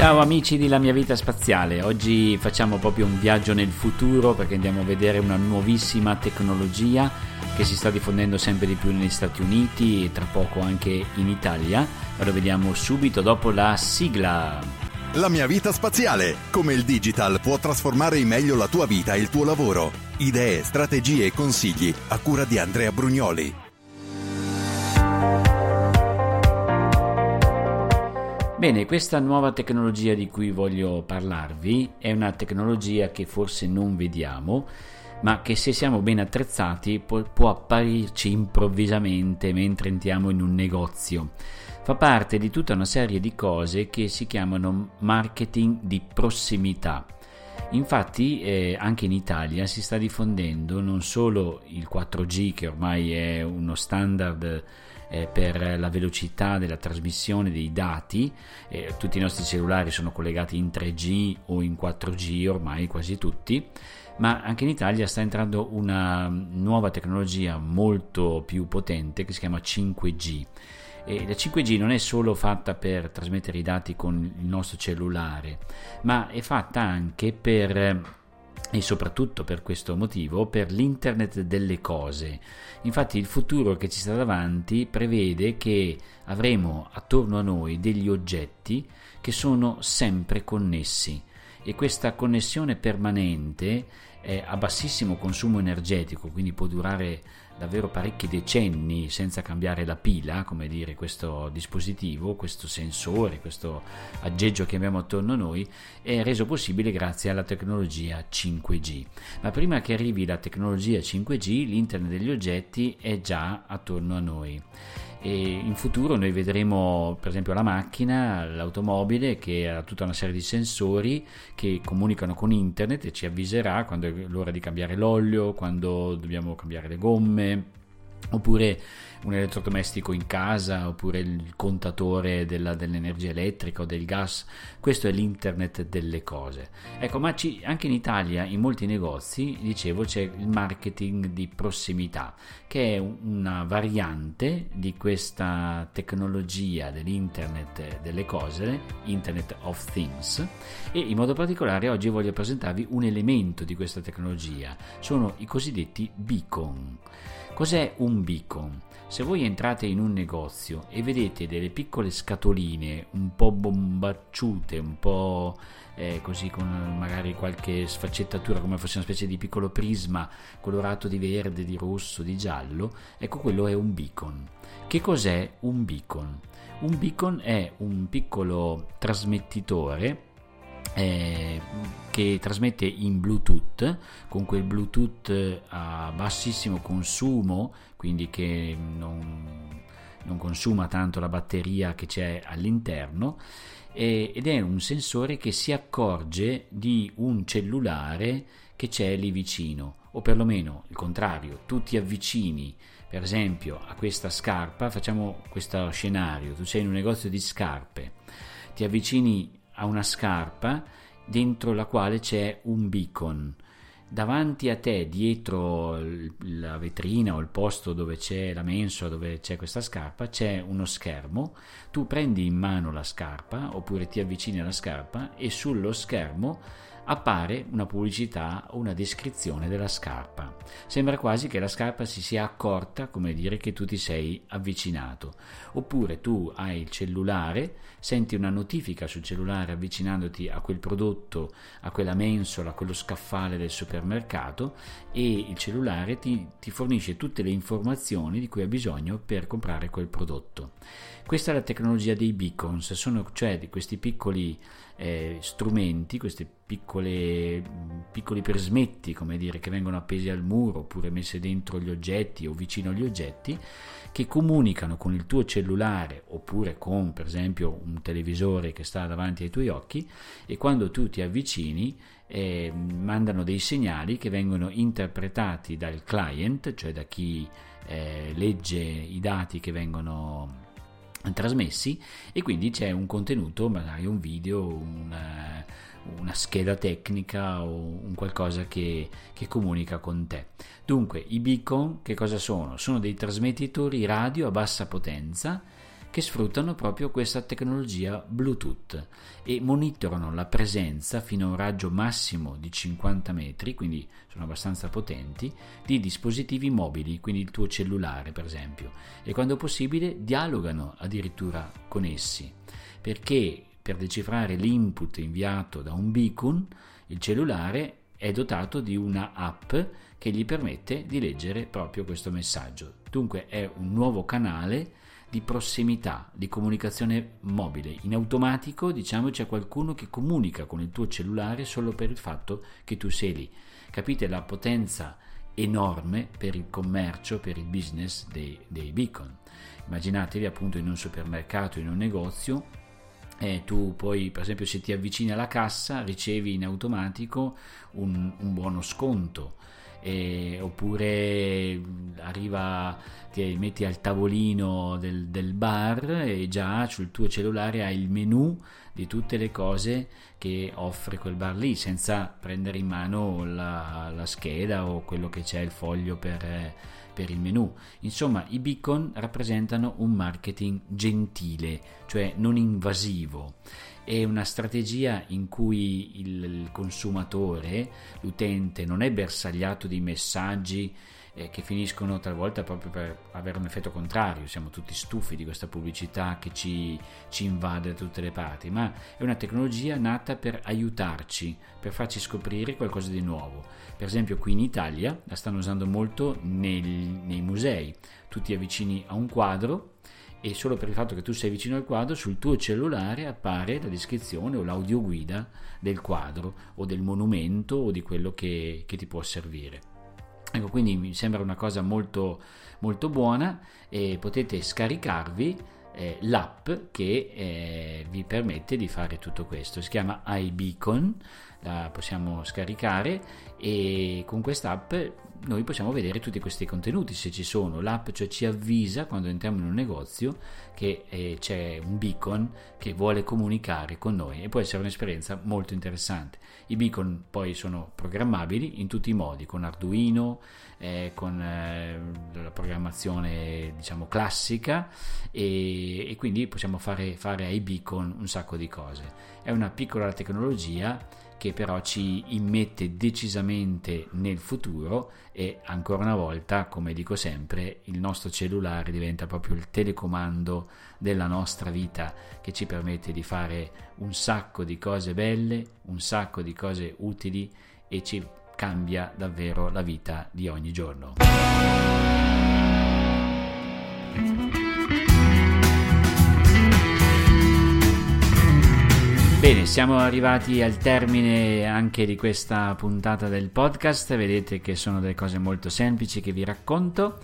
Ciao amici di La mia vita spaziale, oggi facciamo proprio un viaggio nel futuro perché andiamo a vedere una nuovissima tecnologia che si sta diffondendo sempre di più negli Stati Uniti e tra poco anche in Italia, ma lo vediamo subito dopo la sigla. La mia vita spaziale, come il digital può trasformare in meglio la tua vita e il tuo lavoro. Idee, strategie e consigli a cura di Andrea Brugnoli. Bene, questa nuova tecnologia di cui voglio parlarvi è una tecnologia che forse non vediamo, ma che se siamo ben attrezzati può, può apparirci improvvisamente mentre entriamo in un negozio. Fa parte di tutta una serie di cose che si chiamano marketing di prossimità. Infatti eh, anche in Italia si sta diffondendo non solo il 4G che ormai è uno standard eh, per la velocità della trasmissione dei dati, eh, tutti i nostri cellulari sono collegati in 3G o in 4G ormai quasi tutti, ma anche in Italia sta entrando una nuova tecnologia molto più potente che si chiama 5G. E la 5G non è solo fatta per trasmettere i dati con il nostro cellulare, ma è fatta anche per e soprattutto per questo motivo per l'internet delle cose. Infatti il futuro che ci sta davanti prevede che avremo attorno a noi degli oggetti che sono sempre connessi e questa connessione permanente è a bassissimo consumo energetico, quindi può durare davvero parecchi decenni senza cambiare la pila, come dire, questo dispositivo, questo sensore, questo aggeggio che abbiamo attorno a noi, è reso possibile grazie alla tecnologia 5G. Ma prima che arrivi la tecnologia 5G, l'internet degli oggetti è già attorno a noi e in futuro noi vedremo per esempio la macchina, l'automobile che ha tutta una serie di sensori che comunicano con internet e ci avviserà quando è l'ora di cambiare l'olio, quando dobbiamo cambiare le gomme eh, oppure un elettrodomestico in casa oppure il contatore della, dell'energia elettrica o del gas. Questo è l'internet delle cose. Ecco ma ci, anche in Italia in molti negozi dicevo c'è il marketing di prossimità che è una variante di questa tecnologia dell'internet delle cose internet of things. E in modo particolare oggi voglio presentarvi un elemento di questa tecnologia. Sono i cosiddetti beacon Cos'è un beacon? Se voi entrate in un negozio e vedete delle piccole scatoline un po' bombacciute, un po' eh, così con magari qualche sfaccettatura come fosse una specie di piccolo prisma colorato di verde, di rosso, di giallo, ecco quello è un beacon. Che cos'è un beacon? Un beacon è un piccolo trasmettitore eh, che trasmette in Bluetooth con quel Bluetooth a bassissimo consumo quindi che non, non consuma tanto la batteria che c'è all'interno eh, ed è un sensore che si accorge di un cellulare che c'è lì vicino o perlomeno il contrario tu ti avvicini per esempio a questa scarpa facciamo questo scenario tu sei in un negozio di scarpe ti avvicini a una scarpa dentro la quale c'è un beacon. Davanti a te, dietro la vetrina o il posto dove c'è la mensola, dove c'è questa scarpa, c'è uno schermo. Tu prendi in mano la scarpa oppure ti avvicini alla scarpa e sullo schermo appare una pubblicità o una descrizione della scarpa. Sembra quasi che la scarpa si sia accorta, come dire che tu ti sei avvicinato. Oppure tu hai il cellulare, senti una notifica sul cellulare avvicinandoti a quel prodotto, a quella mensola, a quello scaffale del supermercato e il cellulare ti, ti fornisce tutte le informazioni di cui hai bisogno per comprare quel prodotto. Questa è la tecnologia dei beacons, sono cioè di questi piccoli eh, strumenti, questi piccoli prismetti, come dire, che vengono appesi al muro oppure messi dentro gli oggetti o vicino agli oggetti, che comunicano con il tuo cellulare oppure con, per esempio, un televisore che sta davanti ai tuoi occhi e quando tu ti avvicini eh, mandano dei segnali che vengono interpretati dal client, cioè da chi eh, legge i dati che vengono trasmessi e quindi c'è un contenuto, magari un video, una, una scheda tecnica o un qualcosa che, che, comunica con te. Dunque, i beacon che cosa sono? Sono dei trasmettitori radio a bassa potenza che sfruttano proprio questa tecnologia Bluetooth e monitorano la presenza fino a un raggio massimo di 50 metri, quindi sono abbastanza potenti, di dispositivi mobili, quindi il tuo cellulare per esempio, e quando possibile dialogano addirittura con essi, perché per decifrare l'input inviato da un beacon, il cellulare è dotato di una app che gli permette di leggere proprio questo messaggio. Dunque è un nuovo canale di prossimità, di comunicazione mobile. In automatico, diciamo, c'è qualcuno che comunica con il tuo cellulare solo per il fatto che tu sei lì. Capite la potenza enorme per il commercio, per il business dei, dei beacon. Immaginatevi appunto in un supermercato, in un negozio, eh, tu poi per esempio se ti avvicini alla cassa ricevi in automatico un, un buono sconto eh, oppure arriva ti metti al tavolino del, del, bar e già sul tuo cellulare hai il menu di tutte le cose che offre quel bar lì senza prendere in mano la, la scheda o quello che c'è il foglio per, per il menu insomma i beacon rappresentano un marketing gentile cioè non invasivo. È una strategia in cui il consumatore, l'utente, non è bersagliato di messaggi eh, che finiscono talvolta proprio per avere un effetto contrario, siamo tutti stufi di questa pubblicità che ci, ci invade da tutte le parti, ma è una tecnologia nata per aiutarci, per farci scoprire qualcosa di nuovo. Per esempio qui in Italia la stanno usando molto nei, nei musei, tu ti avvicini a un quadro, e solo per il fatto che tu sei vicino al quadro sul tuo cellulare appare la descrizione o l'audioguida del quadro o del monumento o di quello che, che ti può servire. Ecco, quindi mi sembra una cosa molto, molto buona e potete scaricarvi eh, l'app che eh, vi permette di fare tutto questo. Si chiama iBeacon, la possiamo scaricare e con quest'app noi possiamo vedere tutti questi contenuti se ci sono. L'app cioè ci avvisa quando entriamo in un negozio che eh, c'è un beacon che vuole comunicare con noi e può essere un'esperienza molto interessante. I beacon poi sono programmabili in tutti i modi, con Arduino, eh, con eh, la programmazione diciamo classica e, e quindi possiamo fare, fare ai beacon un sacco di cose. È una piccola tecnologia che però ci immette decisamente nel futuro e ancora una volta, come dico sempre, il nostro cellulare diventa proprio il telecomando della nostra vita che ci permette di fare un sacco di cose belle, un sacco di cose utili e ci cambia davvero la vita di ogni giorno. Bene, siamo arrivati al termine anche di questa puntata del podcast, vedete che sono delle cose molto semplici che vi racconto.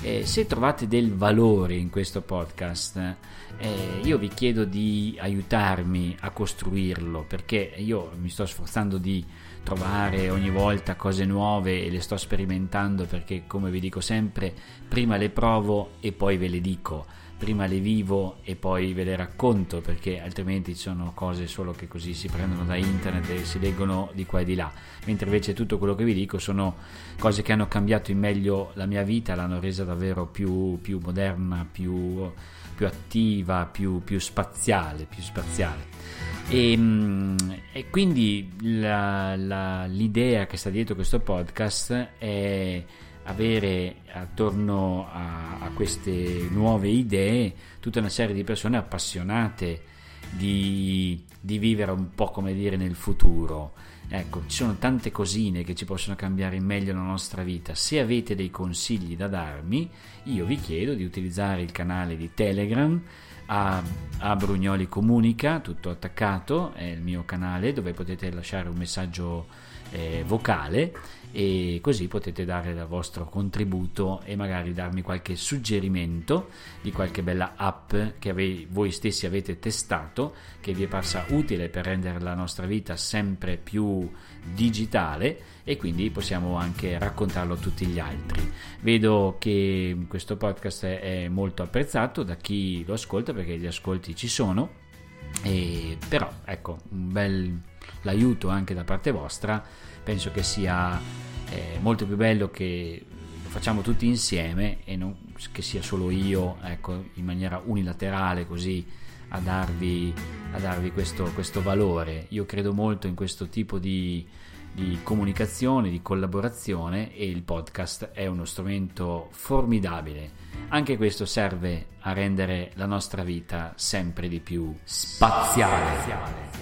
Eh, se trovate del valore in questo podcast, eh, io vi chiedo di aiutarmi a costruirlo perché io mi sto sforzando di trovare ogni volta cose nuove e le sto sperimentando perché come vi dico sempre, prima le provo e poi ve le dico. Prima le vivo e poi ve le racconto perché altrimenti sono cose solo che così si prendono da internet e si leggono di qua e di là. Mentre invece tutto quello che vi dico sono cose che hanno cambiato in meglio la mia vita l'hanno resa davvero più, più moderna più, più attiva più, più, spaziale più spaziale. E, mm, e quindi la, la, l'idea che sta dietro questo podcast è avere attorno a, a, queste nuove idee tutta una serie di persone appassionate di, di, vivere un po' come dire nel futuro. Ecco, ci sono tante cosine che ci possono cambiare in meglio la nostra vita. Se avete dei consigli da darmi, io vi chiedo di utilizzare il canale di Telegram a, a Brugnoli Comunica, tutto attaccato, è il mio canale dove potete lasciare un messaggio eh, vocale e così potete dare il vostro contributo e magari darmi qualche suggerimento di qualche bella app che ave- voi stessi avete testato che vi è parsa utile per rendere la nostra vita sempre più digitale e quindi possiamo anche raccontarlo a tutti gli altri. Vedo che questo podcast è molto apprezzato da chi lo ascolta perché gli ascolti ci sono e però ecco un bel l'aiuto anche da parte vostra penso che sia eh, molto più bello che lo facciamo tutti insieme e non che sia solo io, ecco, in maniera unilaterale così a darvi, a darvi questo, questo valore. Io credo molto in questo tipo di, di comunicazione, di collaborazione e il podcast è uno strumento formidabile. Anche questo serve a rendere la nostra vita sempre di più spaziale.